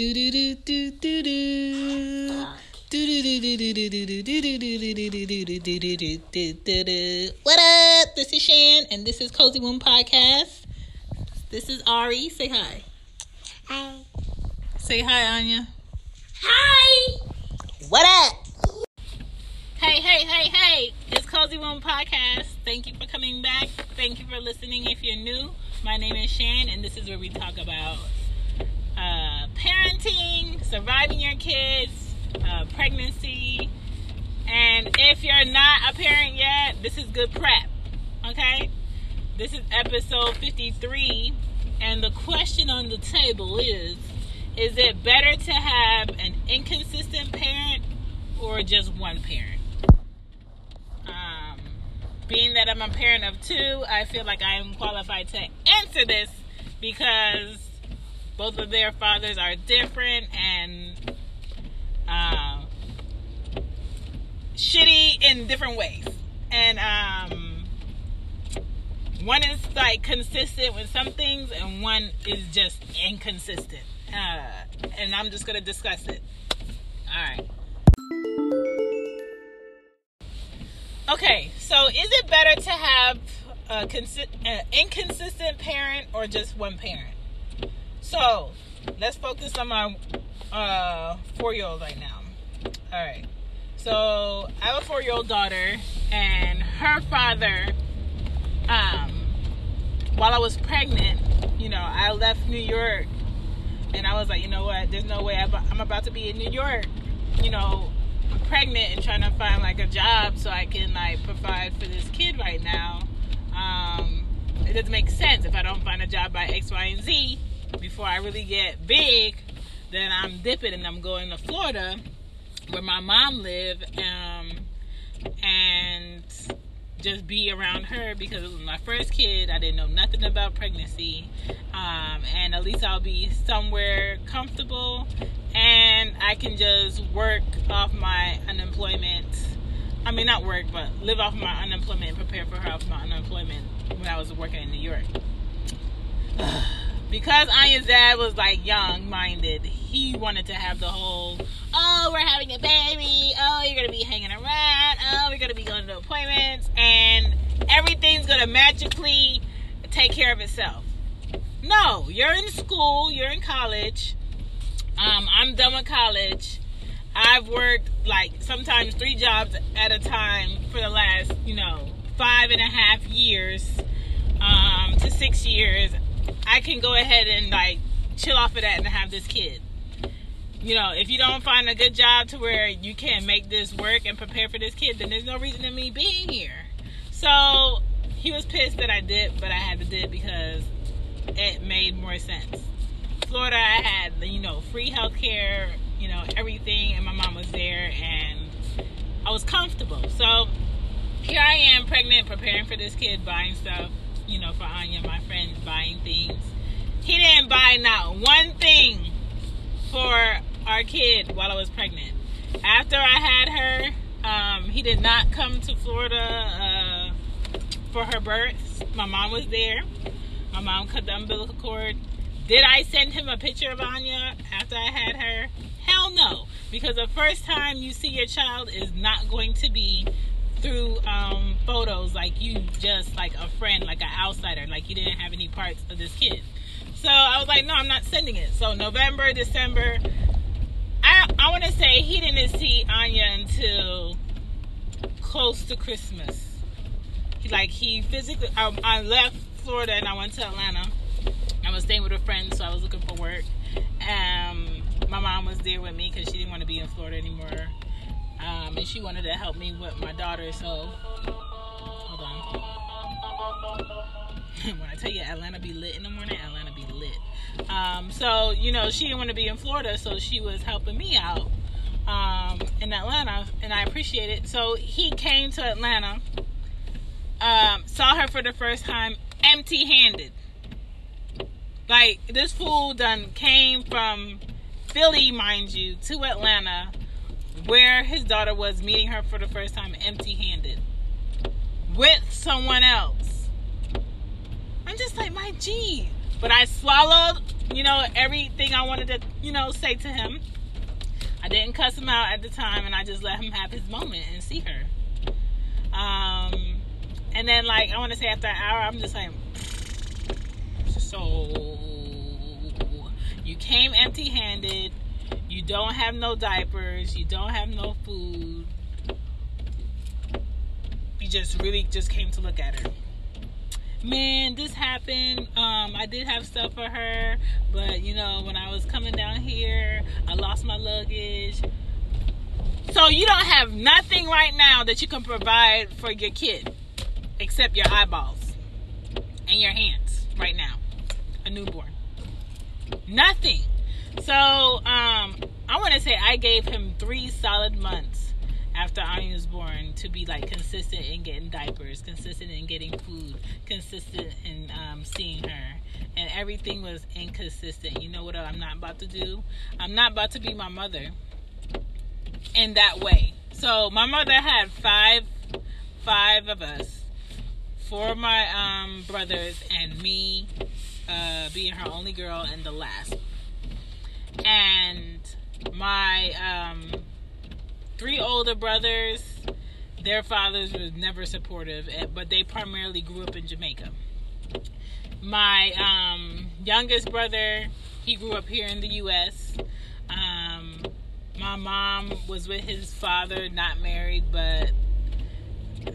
do do do do do do. What up? This is Shan, and this is Cozy Womb Podcast. This is Ari. Say hi. Hi. Say hi, Anya. Hi. What up? Hey, hey, hey, hey. It's Cozy Womb Podcast. Thank you for coming back. Thank you for listening if you're new. My name is Shan, and this is where we talk about uh, parenting, surviving your kids, uh, pregnancy, and if you're not a parent yet, this is good prep. Okay? This is episode 53, and the question on the table is Is it better to have an inconsistent parent or just one parent? Um, being that I'm a parent of two, I feel like I am qualified to answer this because both of their fathers are different and um, shitty in different ways. And um, one is like consistent with some things, and one is just inconsistent. Uh, and I'm just gonna discuss it. All right. Okay, so is it better to have a consi- an inconsistent parent or just one parent? So let's focus on my uh, four year old right now. All right. So I have a four year old daughter, and her father, um, while I was pregnant, you know, I left New York, and I was like, you know what? There's no way I'm about to be in New York, you know, pregnant and trying to find like a job so I can like provide for this kid right now. Um, it doesn't make sense if I don't find a job by X, Y, and Z before I really get big. Then I'm dipping and I'm going to Florida where my mom lived um, and just be around her because it was my first kid. I didn't know nothing about pregnancy. Um, and at least I'll be somewhere comfortable and I can just work off my unemployment. I mean, not work, but live off my unemployment and prepare for her off my unemployment when I was working in New York. because Anya's dad was like young minded, he wanted to have the whole, oh, we're having a baby, oh, you're gonna be hanging around, oh, we're gonna be going to appointments, and everything's gonna magically take care of itself. No, you're in school, you're in college. Um, I'm done with college. I've worked like sometimes three jobs at a time for the last, you know, five and a half years um, to six years. I can go ahead and like chill off of that and have this kid. You know, if you don't find a good job to where you can make this work and prepare for this kid, then there's no reason in me being here. So he was pissed that I did, but I had to do it because it made more sense. Florida, I had you know free health care, you know everything, and my mom was there, and I was comfortable. So here I am, pregnant, preparing for this kid, buying stuff, you know, for Anya, my friend, buying things. He didn't buy not one thing for our kid while I was pregnant. After I had her, um, he did not come to Florida uh, for her birth. My mom was there. My mom cut the umbilical cord. Did I send him a picture of Anya after I had her? Hell no. Because the first time you see your child is not going to be through um, photos like you just like a friend, like an outsider, like you didn't have any parts of this kid. So I was like, no, I'm not sending it. So November, December, I I want to say he didn't see Anya until close to Christmas. He, like he physically, I, I left Florida and I went to Atlanta. I was staying with a friend, so I was looking for work. Um, my mom was there with me because she didn't want to be in Florida anymore, um, and she wanted to help me with my daughter. So hold on. when I tell you Atlanta be lit in the morning, Atlanta be lit. Um, so you know she didn't want to be in Florida, so she was helping me out um, in Atlanta, and I appreciate it. So he came to Atlanta, um, saw her for the first time, empty-handed. Like this fool done came from Philly, mind you, to Atlanta, where his daughter was meeting her for the first time, empty-handed, with someone else. I'm just like, my G. But I swallowed, you know, everything I wanted to, you know, say to him. I didn't cuss him out at the time, and I just let him have his moment and see her. Um, and then, like, I want to say after an hour, I'm just like, so you came empty handed, you don't have no diapers, you don't have no food. You just really just came to look at her man, this happened. Um, I did have stuff for her, but you know, when I was coming down here, I lost my luggage. So you don't have nothing right now that you can provide for your kid except your eyeballs and your hands right now. A newborn. Nothing. So um, I want to say I gave him three solid months after Anya was born to be like consistent in getting diapers, consistent in getting food, consistent in um, seeing her. And everything was inconsistent. You know what I'm not about to do? I'm not about to be my mother in that way. So my mother had five five of us. Four of my um, brothers and me uh, being her only girl and the last. And my um, three older brothers. Their fathers were never supportive, eh, but they primarily grew up in Jamaica. My um, youngest brother, he grew up here in the U.S. Um, my mom was with his father, not married, but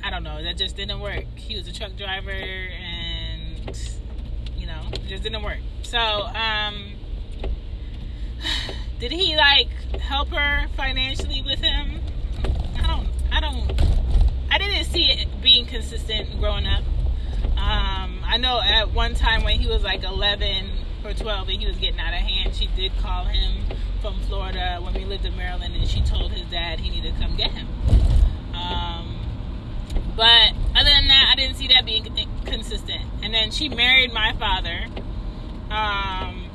I don't know, that just didn't work. He was a truck driver, and you know, just didn't work. So, um, did he like help her financially with him? I don't. I don't. I didn't see it being consistent growing up. Um, I know at one time when he was like 11 or 12 and he was getting out of hand, she did call him from Florida when we lived in Maryland, and she told his dad he needed to come get him. Um, but other than that, I didn't see that being consistent. And then she married my father. Um,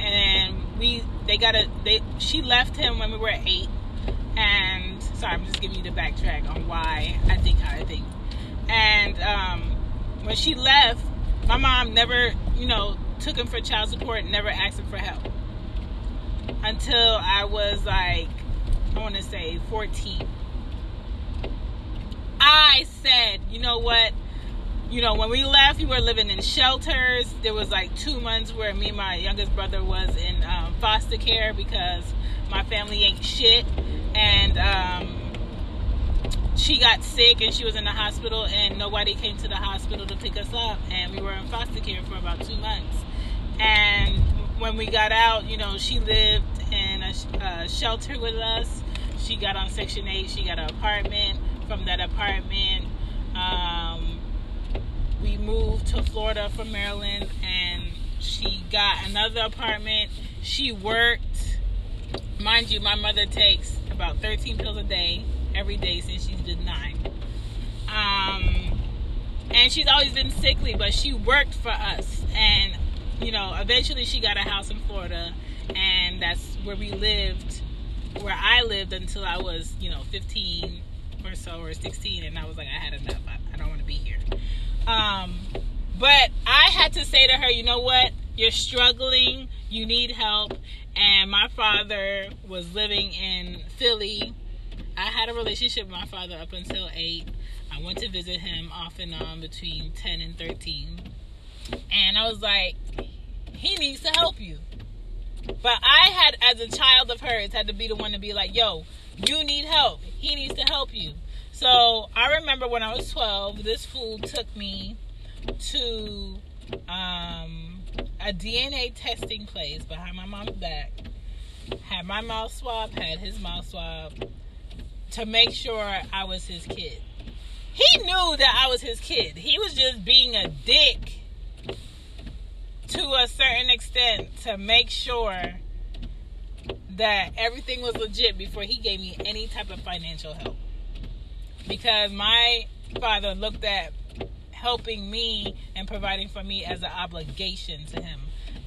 and we they got a they she left him when we were eight. And sorry i'm just giving you the backtrack on why i think how i think. And um, when she left my mom never you know took him for child support never asked him for help. Until i was like i want to say 14 i said you know what you know, when we left, we were living in shelters. There was like two months where me and my youngest brother was in um, foster care because my family ain't shit, and um, she got sick and she was in the hospital, and nobody came to the hospital to pick us up, and we were in foster care for about two months. And when we got out, you know, she lived in a, a shelter with us. She got on Section 8. She got an apartment. From that apartment, um, moved to Florida from Maryland and she got another apartment. She worked. Mind you, my mother takes about 13 pills a day every day since she's been nine. Um, and she's always been sickly, but she worked for us. And you know, eventually she got a house in Florida, and that's where we lived, where I lived until I was, you know, 15 or so, or 16, and I was like, I had enough. I, I don't want to be here. Um, but I had to say to her, you know what? You're struggling. You need help. And my father was living in Philly. I had a relationship with my father up until eight. I went to visit him off and on between 10 and 13. And I was like, he needs to help you. But I had, as a child of hers, had to be the one to be like, yo, you need help. He needs to help you. So I remember when I was 12, this fool took me to um, a DNA testing place behind my mom's back. Had my mouth swab, had his mouth swab to make sure I was his kid. He knew that I was his kid. He was just being a dick to a certain extent to make sure that everything was legit before he gave me any type of financial help. Because my father looked at helping me and providing for me as an obligation to him.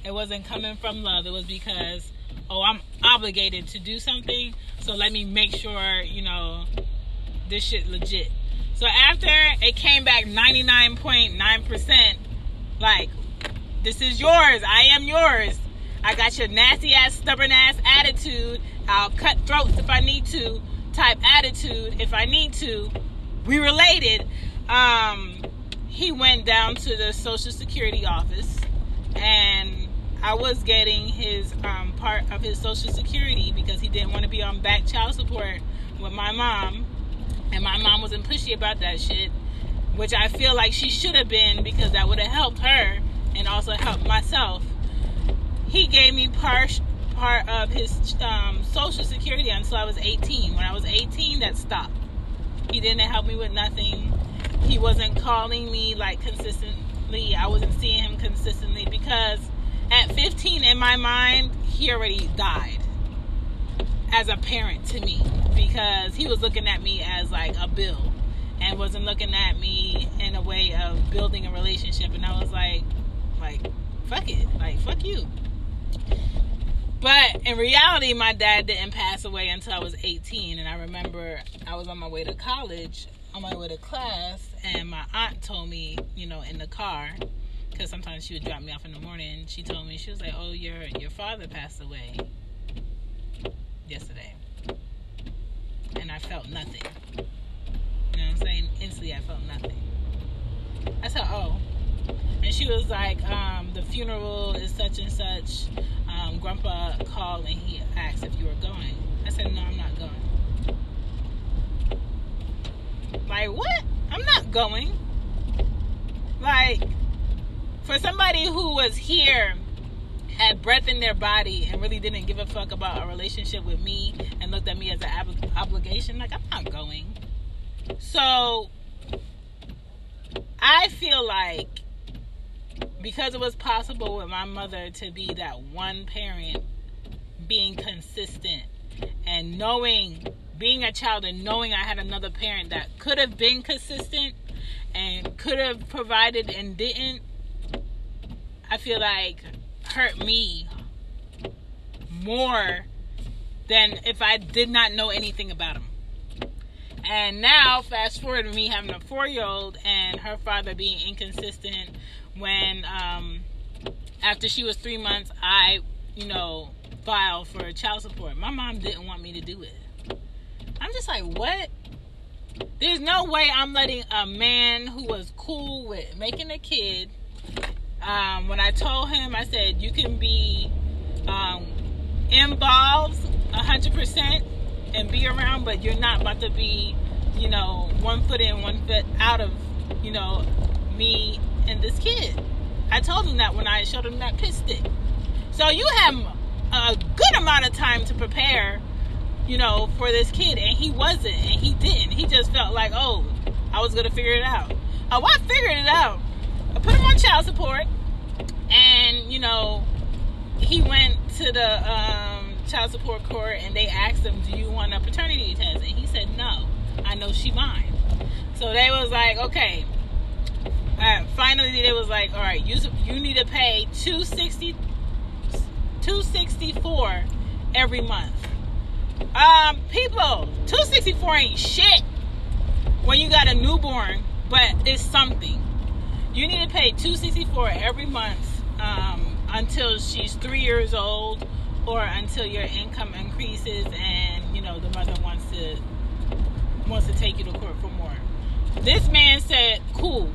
It wasn't coming from love. It was because, oh, I'm obligated to do something. So let me make sure, you know, this shit legit. So after it came back 99.9%, like, this is yours. I am yours. I got your nasty ass, stubborn ass attitude. I'll cut throats if I need to. Type attitude if I need to. We related. Um, he went down to the Social Security office and I was getting his um, part of his Social Security because he didn't want to be on back child support with my mom. And my mom wasn't pushy about that shit, which I feel like she should have been because that would have helped her and also helped myself. He gave me part part of his um, Social Security until I was 18. When I was 18, that stopped. He didn't help me with nothing he wasn't calling me like consistently. I wasn't seeing him consistently because at 15 in my mind, he already died as a parent to me because he was looking at me as like a bill and wasn't looking at me in a way of building a relationship and I was like like fuck it like fuck you but in reality my dad didn't pass away until I was 18 and I remember I was on my way to college on my way to class, and my aunt told me, you know, in the car, because sometimes she would drop me off in the morning. She told me she was like, "Oh, your your father passed away yesterday," and I felt nothing. You know what I'm saying? Instantly, I felt nothing. I said, "Oh," and she was like, um, "The funeral is such and such." Um, Grandpa called and he asked if you were going. I said, "No, I'm not going." Like, what? I'm not going. Like, for somebody who was here, had breath in their body, and really didn't give a fuck about a relationship with me and looked at me as an ob- obligation, like, I'm not going. So, I feel like because it was possible with my mother to be that one parent being consistent and knowing being a child and knowing I had another parent that could have been consistent and could have provided and didn't, I feel like hurt me more than if I did not know anything about him. And now, fast forward to me having a four year old and her father being inconsistent when, um, after she was three months, I, you know, filed for child support. My mom didn't want me to do it. I'm just like, what? There's no way I'm letting a man who was cool with making a kid. Um, when I told him, I said, you can be um, involved 100% and be around, but you're not about to be, you know, one foot in, one foot out of, you know, me and this kid. I told him that when I showed him that piss stick. So you have a good amount of time to prepare you know, for this kid, and he wasn't, and he didn't. He just felt like, oh, I was gonna figure it out. Oh, I figured it out. I put him on child support, and you know, he went to the um, child support court, and they asked him, "Do you want a paternity test?" And he said, "No, I know she mine." So they was like, "Okay, finally they was like, all right, you you need to pay 260 264 every month. Um, people, 264 ain't shit when you got a newborn, but it's something. You need to pay 264 every month um, until she's three years old or until your income increases and you know the mother wants to wants to take you to court for more. This man said, "Cool."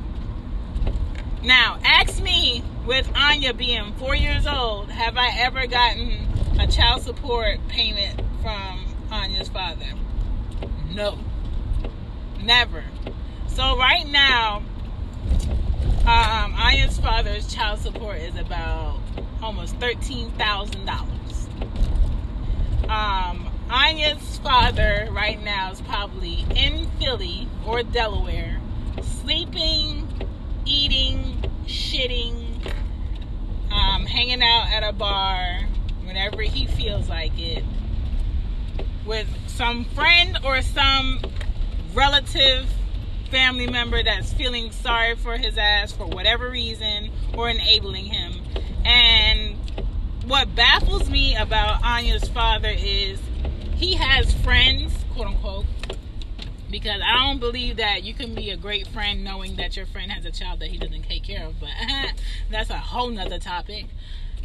Now, ask me with Anya being four years old, have I ever gotten a child support payment from Anya's father? No. Never. So right now, um, Anya's father's child support is about almost thirteen thousand dollars. Um, Anya's father right now is probably in Philly or Delaware, sleeping, eating, shitting, um, hanging out at a bar whenever he feels like it, with some friend or some relative family member that's feeling sorry for his ass for whatever reason or enabling him. And what baffles me about Anya's father is he has friends, quote unquote, because I don't believe that you can be a great friend knowing that your friend has a child that he doesn't take care of. But that's a whole nother topic.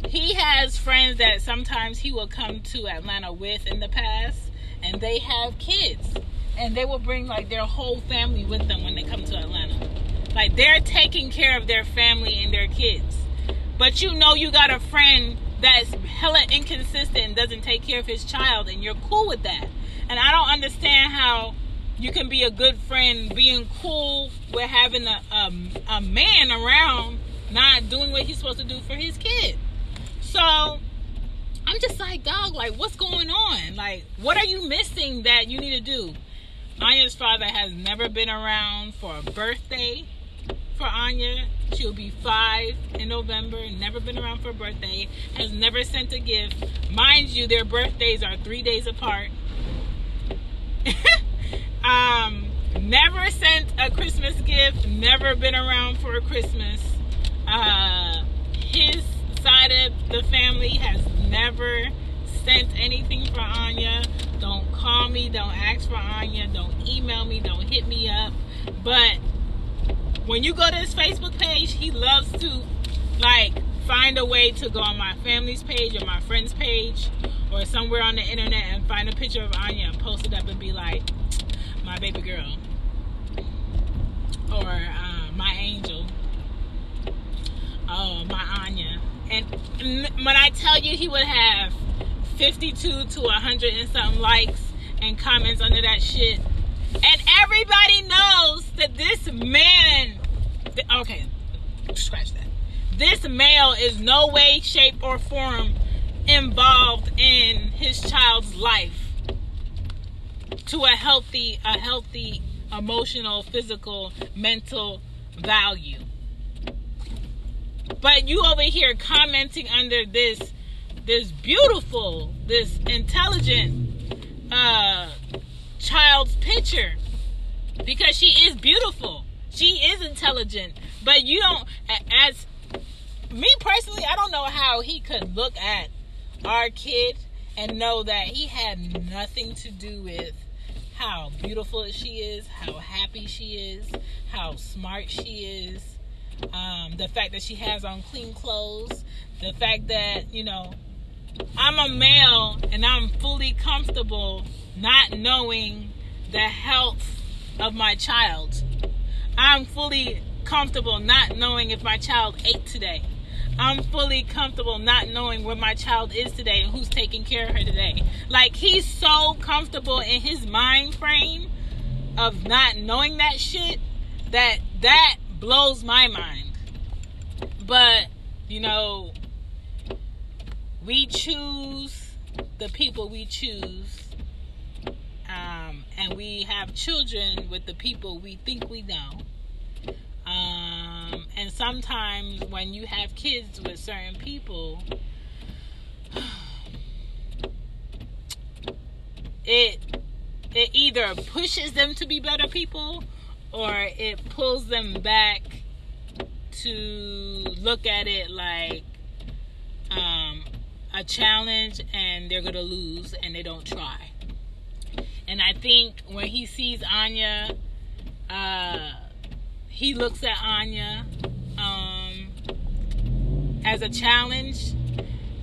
He has friends that sometimes he will come to Atlanta with in the past, and they have kids. And they will bring like their whole family with them when they come to Atlanta. Like they're taking care of their family and their kids. But you know you got a friend that's hella inconsistent and doesn't take care of his child and you're cool with that. And I don't understand how you can be a good friend being cool with having a, a, a man around not doing what he's supposed to do for his kid. So I'm just like, dog, like what's going on? Like, what are you missing that you need to do? Anya's father has never been around for a birthday for Anya. She'll be five in November. Never been around for a birthday. Has never sent a gift. Mind you, their birthdays are three days apart. um, never sent a Christmas gift. Never been around for a Christmas. Uh, his side of the family has never sent anything for Anya. Don't call me. Don't ask for Anya. Don't email me. Don't hit me up. But when you go to his Facebook page, he loves to like find a way to go on my family's page or my friend's page or somewhere on the internet and find a picture of Anya and post it up and be like, my baby girl or uh, my angel. Oh, my Anya. And when I tell you he would have 52 to 100 and something likes and comments under that shit. And everybody knows that this man, okay, scratch that. This male is no way, shape, or form involved in his child's life to a healthy, a healthy emotional, physical, mental value. But you over here commenting under this this beautiful, this intelligent uh, child's picture because she is beautiful. She is intelligent, but you don't. As me personally, I don't know how he could look at our kid and know that he had nothing to do with how beautiful she is, how happy she is, how smart she is, um, the fact that she has on clean clothes, the fact that you know I'm a male and I'm fully comfortable not knowing the health of my child. I'm fully comfortable not knowing if my child ate today. I'm fully comfortable not knowing where my child is today and who's taking care of her today. Like he's so comfortable in his mind frame of not knowing that shit that that blows my mind. But, you know, we choose the people we choose um, and we have children with the people we think we know um, and sometimes when you have kids with certain people it it either pushes them to be better people or it pulls them back to look at it like um, a challenge and they're gonna lose and they don't try. And I think when he sees Anya, uh, he looks at Anya um, as a challenge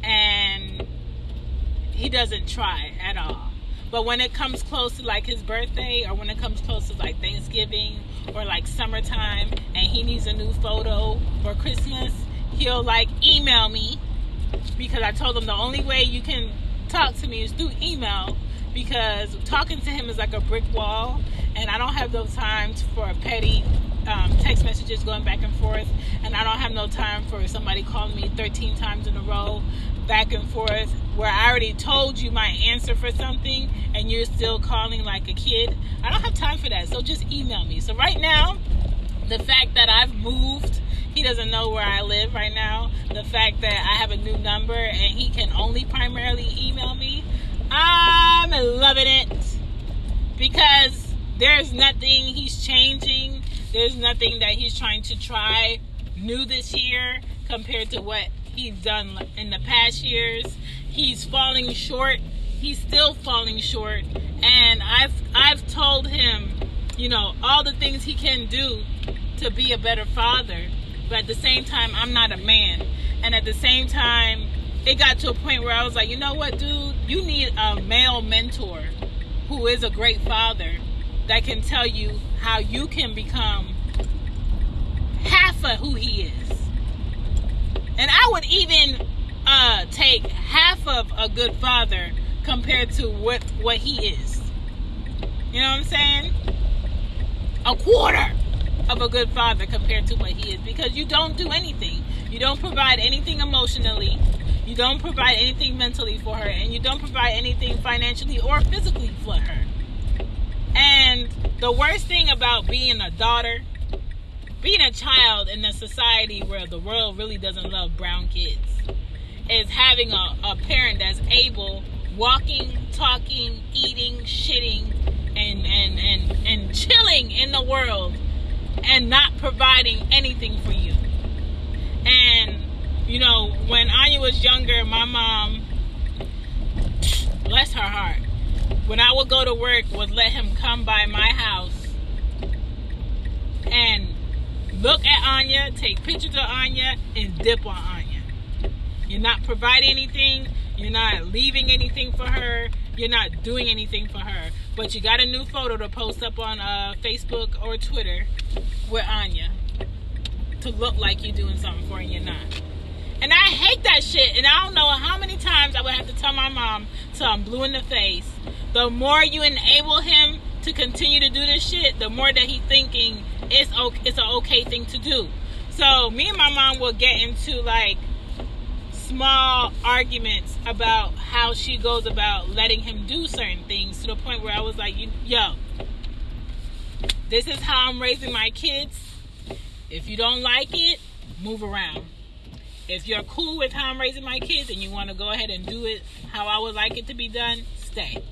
and he doesn't try at all. But when it comes close to like his birthday or when it comes close to like Thanksgiving or like summertime and he needs a new photo for Christmas, he'll like email me because I told him the only way you can talk to me is through email because talking to him is like a brick wall and I don't have those times for petty um, text messages going back and forth and I don't have no time for somebody calling me 13 times in a row back and forth where I already told you my answer for something and you're still calling like a kid. I don't have time for that. So just email me. So right now, the fact that I've moved, he doesn't know where I live right now. The fact that I have a new number and he can only primarily email me, I'm loving it because there's nothing he's changing. There's nothing that he's trying to try new this year compared to what he's done in the past years. He's falling short. He's still falling short. And I've I've told him, you know, all the things he can do to be a better father. But at the same time, I'm not a man. And at the same time, it got to a point where I was like, you know what, dude? You need a male mentor who is a great father that can tell you how you can become half of who he is. And I would even uh, take half of a good father compared to what what he is. You know what I'm saying? A quarter of a good father compared to what he is because you don't do anything. You don't provide anything emotionally. You don't provide anything mentally for her and you don't provide anything financially or physically for her. And the worst thing about being a daughter, being a child in a society where the world really doesn't love brown kids, is having a, a parent that's able, walking, talking, eating, shitting, and, and, and, and chilling in the world and not providing anything for you. And, you know, when Anya was younger, my mom, bless her heart, when I would go to work, would let him come by my house and look at Anya, take pictures of Anya, and dip on Anya. You're not providing anything. You're not leaving anything for her. You're not doing anything for her. But you got a new photo to post up on uh, Facebook or Twitter with Anya to look like you're doing something for her and you're not. And I hate that shit. And I don't know how many times I would have to tell my mom till I'm blue in the face. The more you enable him to continue to do this shit, the more that he's thinking it's okay, it's an okay thing to do. So me and my mom will get into like small arguments about how she goes about letting him do certain things to the point where I was like, yo, this is how I'm raising my kids. If you don't like it, move around. If you're cool with how I'm raising my kids and you want to go ahead and do it how I would like it to be done, stay.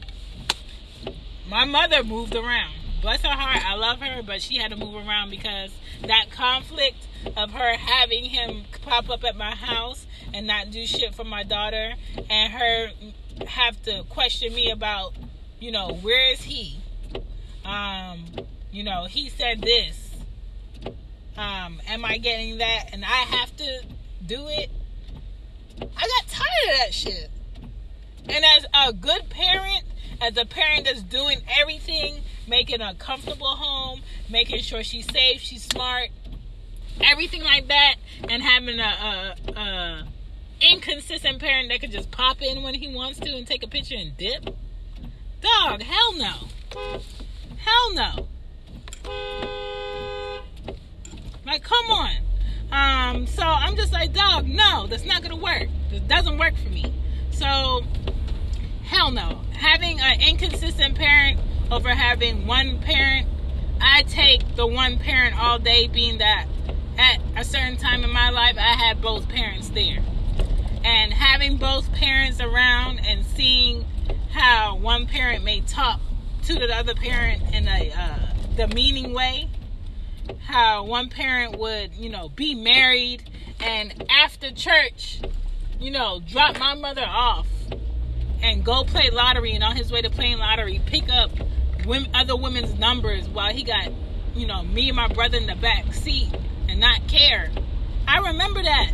My mother moved around. Bless her heart, I love her, but she had to move around because that conflict of her having him pop up at my house and not do shit for my daughter and her have to question me about, you know, where is he? Um, you know, he said this. Um, am I getting that? And I have to do it. I got tired of that shit. And as a good parent, as a parent that's doing everything, making a comfortable home, making sure she's safe, she's smart, everything like that, and having a, a, a inconsistent parent that could just pop in when he wants to and take a picture and dip. Dog, hell no. Hell no. Like, come on. Um, so I'm just like, dog, no, that's not gonna work. This doesn't work for me. So, hell no. Having an inconsistent parent over having one parent, I take the one parent all day, being that at a certain time in my life, I had both parents there. And having both parents around and seeing how one parent may talk to the other parent in a uh, demeaning way how one parent would, you know, be married and after church, you know, drop my mother off and go play lottery and on his way to playing lottery, pick up women, other women's numbers while he got, you know, me and my brother in the back seat and not care. I remember that.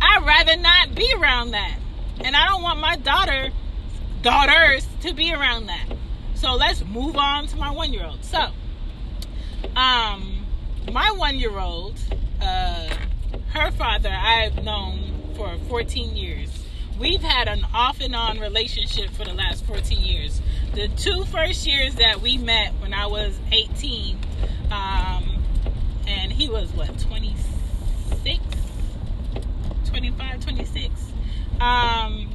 I'd rather not be around that. And I don't want my daughter, daughters, to be around that. So let's move on to my one year old. So, um, my one year old, uh, her father, I've known for 14 years. We've had an off and on relationship for the last 14 years. The two first years that we met when I was 18, um, and he was what, 26? 25, 26. Um,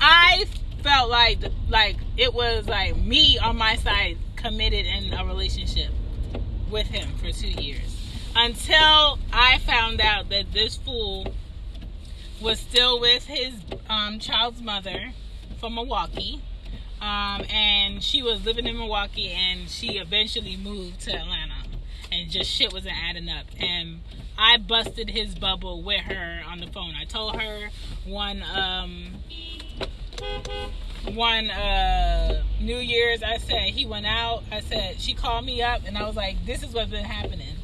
I felt like like it was like me on my side committed in a relationship with him for two years until I found out that this fool was still with his um, child's mother from Milwaukee. Um, and she was living in Milwaukee and she eventually moved to Atlanta and just shit wasn't adding up and I busted his bubble with her on the phone. I told her one um one uh New Year's I said he went out. I said she called me up and I was like this is what's been happening.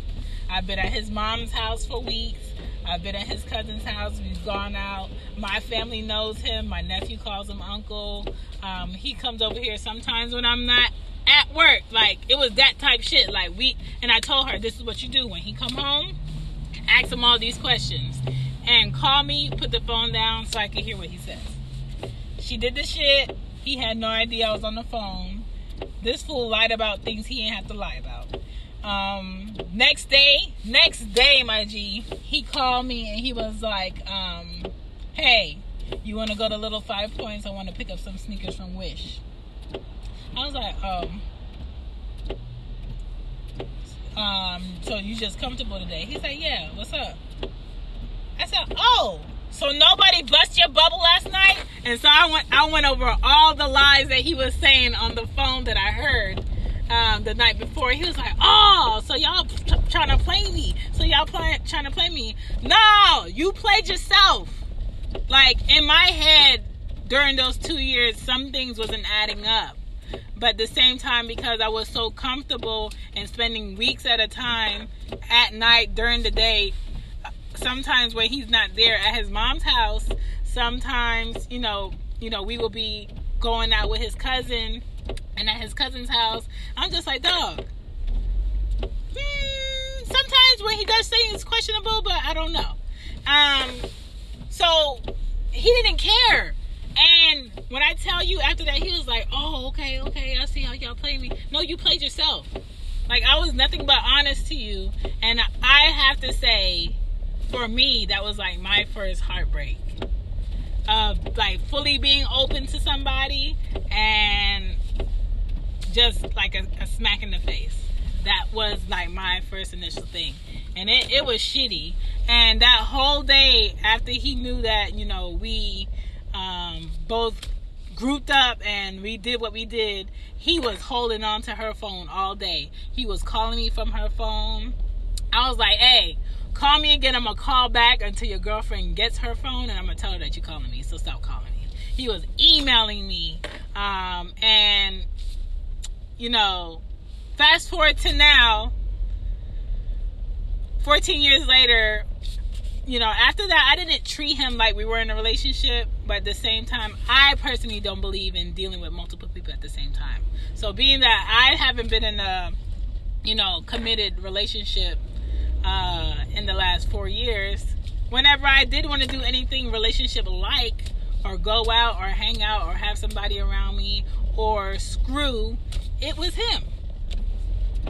I've been at his mom's house for weeks. I've been at his cousin's house. We've gone out. My family knows him. My nephew calls him uncle. Um, he comes over here sometimes when I'm not at work. Like it was that type shit. Like we and I told her this is what you do when he come home. Ask him all these questions and call me. Put the phone down so I can hear what he says. She did the shit. He had no idea I was on the phone. This fool lied about things he didn't have to lie about. Um, next day, next day, my G, he called me and he was like, um, "Hey, you want to go to Little Five Points? I want to pick up some sneakers from Wish." I was like, um, um, so you just comfortable today? He's like, yeah. What's up? I said, oh, so nobody bust your bubble last night? And so I went, I went over all the lies that he was saying on the phone that I heard um, the night before. He was like, oh, so y'all t- trying to play me? So y'all play, trying to play me? No, you played yourself. Like in my head during those two years, some things wasn't adding up but at the same time because i was so comfortable and spending weeks at a time at night during the day sometimes when he's not there at his mom's house sometimes you know you know we will be going out with his cousin and at his cousin's house i'm just like dog hmm, sometimes when he does say things questionable but i don't know um so he didn't care and when I tell you after that, he was like, "Oh, okay, okay, I see how y'all play me." No, you played yourself. Like I was nothing but honest to you, and I have to say, for me, that was like my first heartbreak of like fully being open to somebody and just like a, a smack in the face. That was like my first initial thing, and it, it was shitty. And that whole day after he knew that, you know, we um, both grouped up and we did what we did, he was holding on to her phone all day. He was calling me from her phone. I was like, hey, call me again. I'm to call back until your girlfriend gets her phone and I'm to tell her that you're calling me. So stop calling me. He was emailing me. Um, and, you know, fast forward to now, 14 years later, you know, after that, I didn't treat him like we were in a relationship, but at the same time, I personally don't believe in dealing with multiple people at the same time. So, being that I haven't been in a, you know, committed relationship uh, in the last four years, whenever I did want to do anything relationship like, or go out, or hang out, or have somebody around me, or screw, it was him.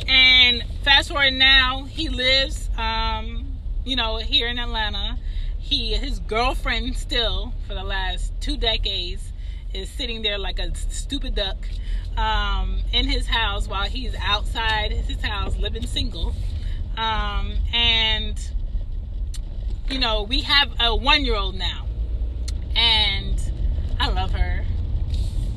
And fast forward now, he lives. Um, you know, here in Atlanta. He, his girlfriend, still for the last two decades, is sitting there like a stupid duck um, in his house while he's outside his house living single. Um, and you know, we have a one-year-old now, and I love her.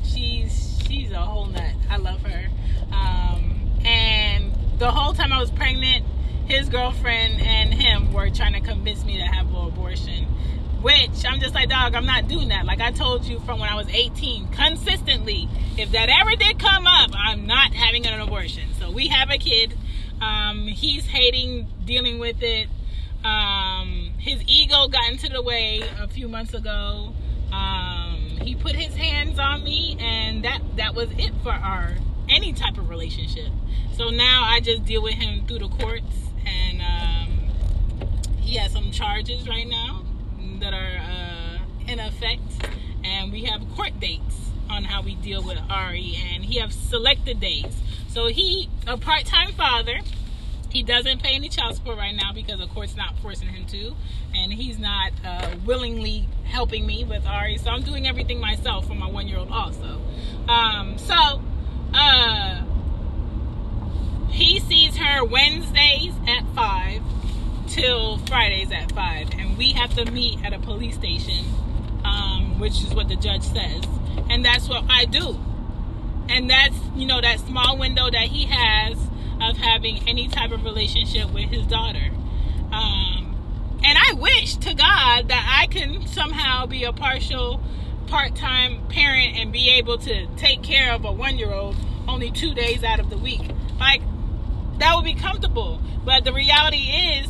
She's she's a whole nut. I love her. Um, and the whole time I was pregnant, his girlfriend and him were trying to convince me to have an abortion. Which I'm just like, dog, I'm not doing that. Like I told you from when I was 18, consistently, if that ever did come up, I'm not having an abortion. So we have a kid. Um, he's hating dealing with it. Um, his ego got into the way a few months ago. Um, he put his hands on me, and that that was it for our any type of relationship. So now I just deal with him through the courts, and um, he has some charges right now that are uh, in effect, and we have court dates on how we deal with Ari, and he has selected days. So he, a part-time father, he doesn't pay any child support right now because the court's not forcing him to, and he's not uh, willingly helping me with Ari. So I'm doing everything myself for my one-year-old also. Um, so uh, he sees her Wednesdays at five till Fridays at five, and we have to meet at a police station, um, which is what the judge says, and that's what I do. And that's you know that small window that he has of having any type of relationship with his daughter. Um, and I wish to God that I can somehow be a partial, part time parent and be able to take care of a one year old only two days out of the week. Like, that would be comfortable. But the reality is,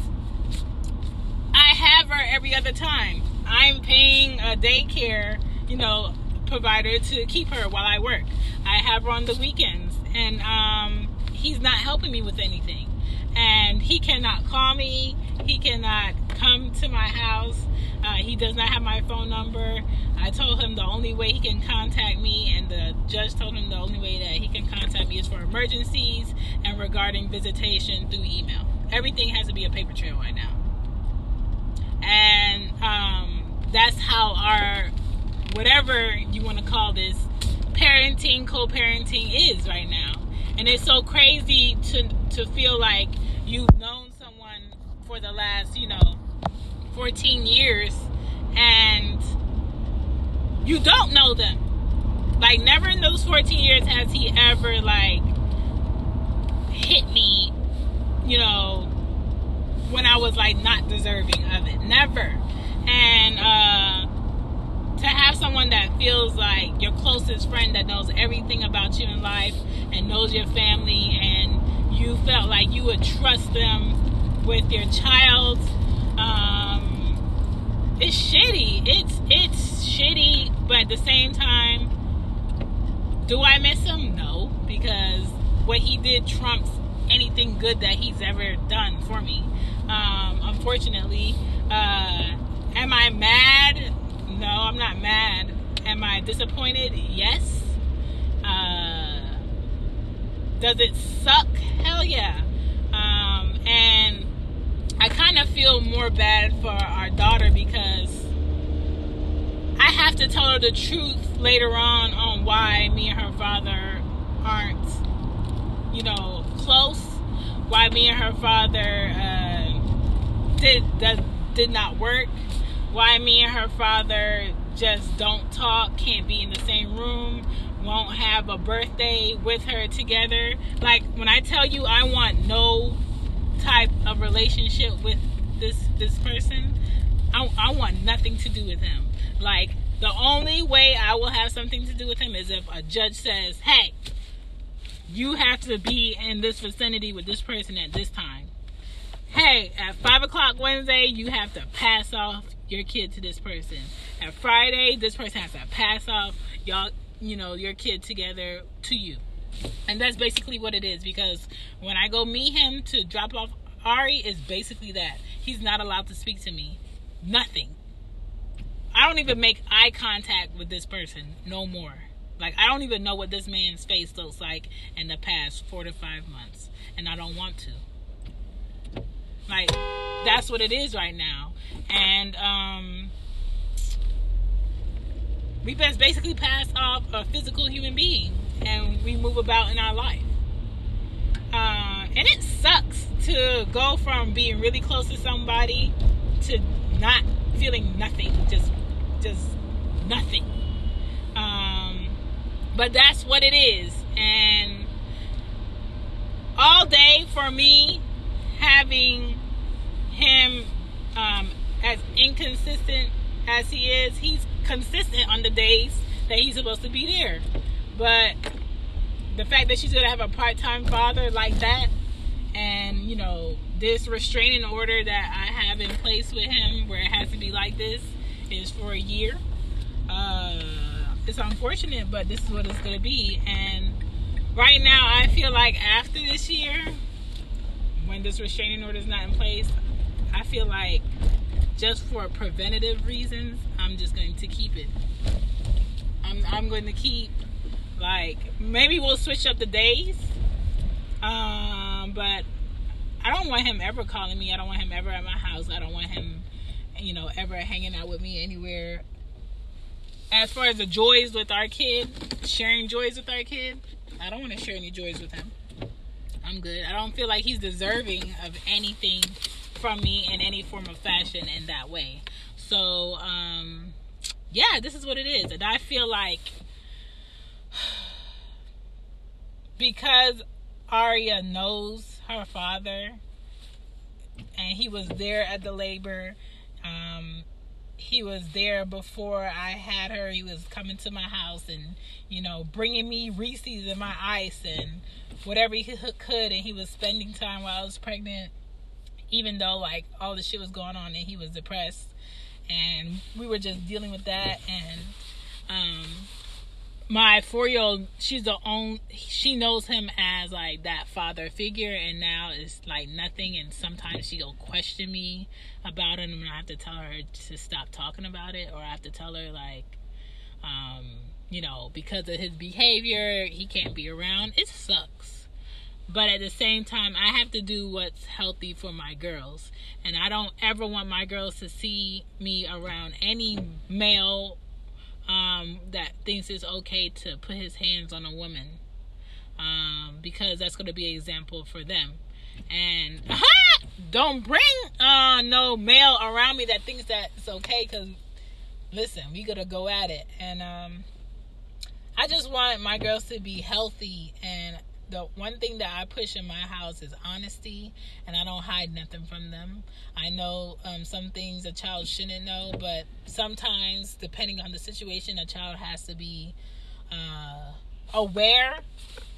I have her every other time. I'm paying a daycare, you know, provider to keep her while I work. I have her on the weekends. And, um, he's not helping me with anything. And he cannot call me. He cannot come to my house. Uh, he does not have my phone number. I told him the only way he can contact me, and the judge told him the only way that he can contact me is for emergencies and regarding visitation through email. Everything has to be a paper trail right now. And um, that's how our, whatever you want to call this, parenting, co parenting is right now. And it's so crazy to to feel like you've known someone for the last you know 14 years and you don't know them. Like never in those 14 years has he ever like hit me you know when i was like not deserving of it. Never. And uh to have someone that feels like your closest friend that knows everything about you in life and knows your family and you felt like you would trust them with your child um, it's shitty. It's it's shitty but at the same time do i miss him? No because what he did trumps anything good that he's ever done for me. Um, unfortunately uh, am i mad no, I'm not mad. Am I disappointed? Yes. Uh, does it suck? Hell yeah. Um, and I kind of feel more bad for our daughter because I have to tell her the truth later on on why me and her father aren't, you know, close. Why me and her father uh, did did not work why me and her father just don't talk, can't be in the same room, won't have a birthday with her together. Like when I tell you I want no type of relationship with this this person, I, I want nothing to do with him. Like the only way I will have something to do with him is if a judge says, "Hey, you have to be in this vicinity with this person at this time." Hey, at five o'clock Wednesday, you have to pass off your kid to this person. At Friday, this person has to pass off y'all, you know, your kid together to you. And that's basically what it is because when I go meet him to drop off Ari is basically that. He's not allowed to speak to me. Nothing. I don't even make eye contact with this person no more. Like I don't even know what this man's face looks like in the past 4 to 5 months and I don't want to. Like that's what it is right now and um, we just basically pass off a physical human being and we move about in our life. Uh, and it sucks to go from being really close to somebody to not feeling nothing, just just nothing. Um, but that's what it is, and all day for me having him um, as inconsistent as he is. He's consistent on the days that he's supposed to be there, but the fact that she's gonna have a part-time father like that, and you know this restraining order that I have in place with him, where it has to be like this, is for a year. Uh, it's unfortunate, but this is what it's gonna be, and right now I feel like after this year, when this restraining order is not in place, I feel like just for preventative reasons, I'm just going to keep it. I'm, I'm going to keep like maybe we'll switch up the days, um, but I don't want him ever calling me. I don't want him ever at my house. I don't want him, you know, ever hanging out with me anywhere. As far as the joys with our kid, sharing joys with our kid, I don't want to share any joys with him. I'm good. I don't feel like he's deserving of anything from me in any form of fashion in that way. So, um, yeah, this is what it is. And I feel like because Aria knows her father and he was there at the labor, um, he was there before I had her. He was coming to my house and, you know, bringing me Reese's and my ice and whatever he could. And he was spending time while I was pregnant, even though, like, all the shit was going on and he was depressed. And we were just dealing with that. And, um, my four year old she's the only she knows him as like that father figure and now it's like nothing and sometimes she'll question me about it and I have to tell her to stop talking about it or I have to tell her like um you know because of his behavior he can't be around it sucks but at the same time I have to do what's healthy for my girls and I don't ever want my girls to see me around any male um, that thinks it's okay to put his hands on a woman um, because that's going to be an example for them. And don't bring uh, no male around me that thinks that it's okay because listen, we got to go at it. And um, I just want my girls to be healthy and the one thing that I push in my house is honesty, and I don't hide nothing from them. I know um, some things a child shouldn't know, but sometimes, depending on the situation, a child has to be uh, aware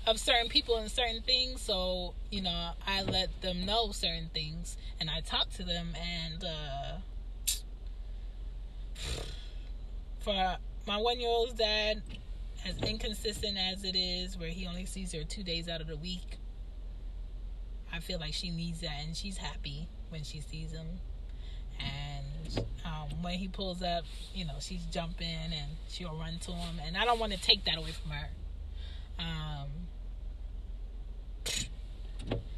of certain people and certain things. So, you know, I let them know certain things, and I talk to them. And uh, for my one year old's dad, as inconsistent as it is, where he only sees her two days out of the week, I feel like she needs that, and she's happy when she sees him. And um, when he pulls up, you know, she's jumping and she'll run to him, and I don't want to take that away from her. Um,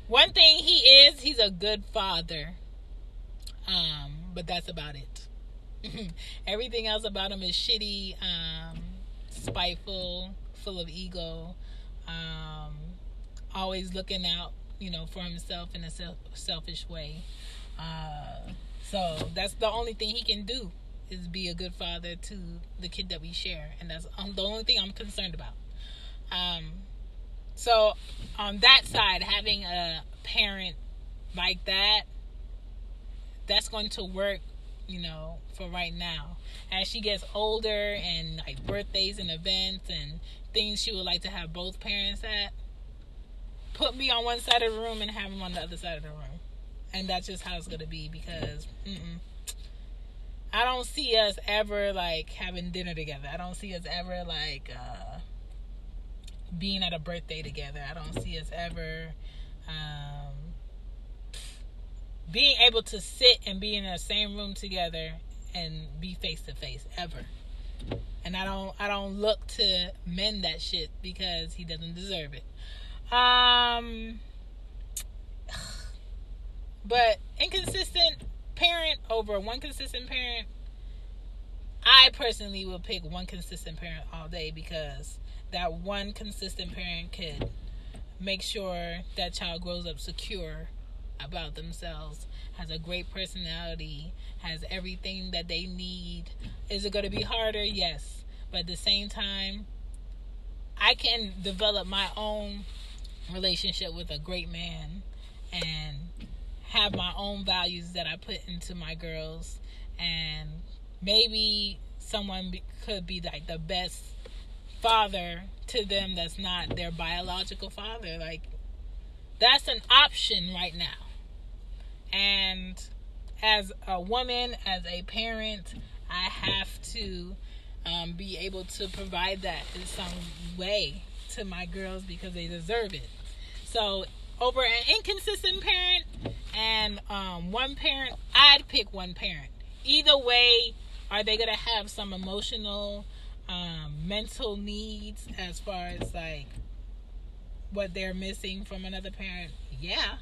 one thing he is, he's a good father. Um, but that's about it. Everything else about him is shitty. Um, spiteful, full of ego, um, always looking out, you know, for himself in a self- selfish way. Uh, so that's the only thing he can do is be a good father to the kid that we share, and that's um, the only thing I'm concerned about. Um, so on that side, having a parent like that, that's going to work you know, for right now. As she gets older and like birthdays and events and things she would like to have both parents at, put me on one side of the room and have them on the other side of the room. And that's just how it's going to be because mm-mm. I don't see us ever like having dinner together. I don't see us ever like uh, being at a birthday together. I don't see us ever. Um, being able to sit and be in the same room together and be face to face ever. And I don't I don't look to mend that shit because he doesn't deserve it. Um but inconsistent parent over one consistent parent I personally would pick one consistent parent all day because that one consistent parent could make sure that child grows up secure about themselves, has a great personality, has everything that they need. Is it going to be harder? Yes. But at the same time, I can develop my own relationship with a great man and have my own values that I put into my girls and maybe someone could be like the best father to them that's not their biological father like that's an option right now and as a woman as a parent i have to um, be able to provide that in some way to my girls because they deserve it. So over an inconsistent parent and um, one parent i'd pick one parent. Either way are they gonna have some emotional um, mental needs as far as like what they're missing from another parent? Yeah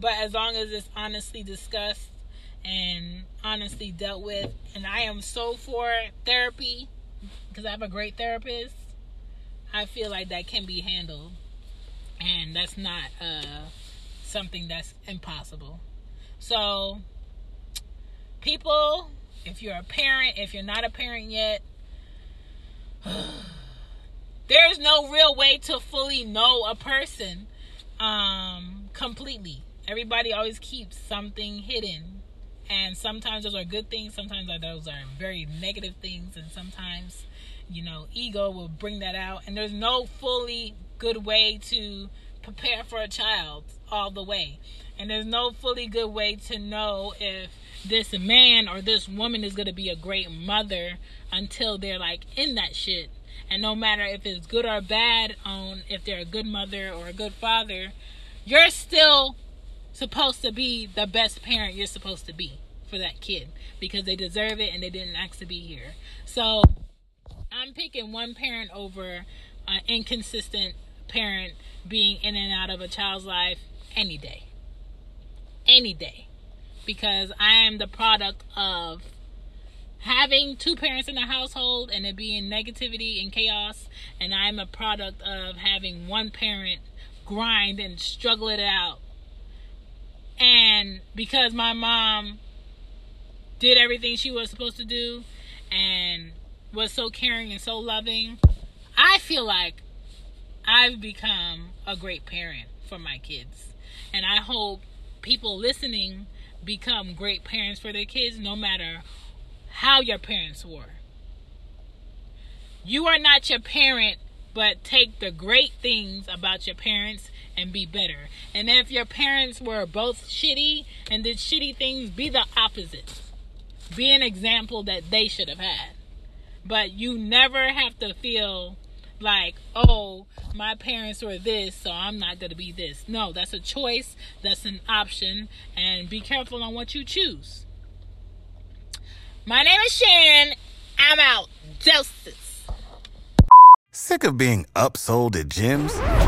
but as long as it's honestly discussed and honestly dealt with and i am so for therapy because i have a great therapist i feel like that can be handled and that's not uh, something that's impossible so people if you're a parent if you're not a parent yet there's no real way to fully know a person um, completely. Everybody always keeps something hidden. And sometimes those are good things, sometimes those are very negative things, and sometimes, you know, ego will bring that out. And there's no fully good way to prepare for a child all the way. And there's no fully good way to know if this man or this woman is going to be a great mother until they're like in that shit. And no matter if it's good or bad on if they're a good mother or a good father, you're still supposed to be the best parent you're supposed to be for that kid because they deserve it and they didn't ask to be here. So I'm picking one parent over an inconsistent parent being in and out of a child's life any day. Any day because I am the product of having two parents in the household and it being negativity and chaos and I'm a product of having one parent grind and struggle it out and because my mom did everything she was supposed to do and was so caring and so loving I feel like I've become a great parent for my kids and I hope people listening become great parents for their kids no matter how your parents were. You are not your parent, but take the great things about your parents and be better. And if your parents were both shitty and did shitty things, be the opposite. Be an example that they should have had. But you never have to feel like, oh, my parents were this, so I'm not going to be this. No, that's a choice, that's an option, and be careful on what you choose. My name is Sharon. I'm out. Doses. Sick of being upsold at gyms?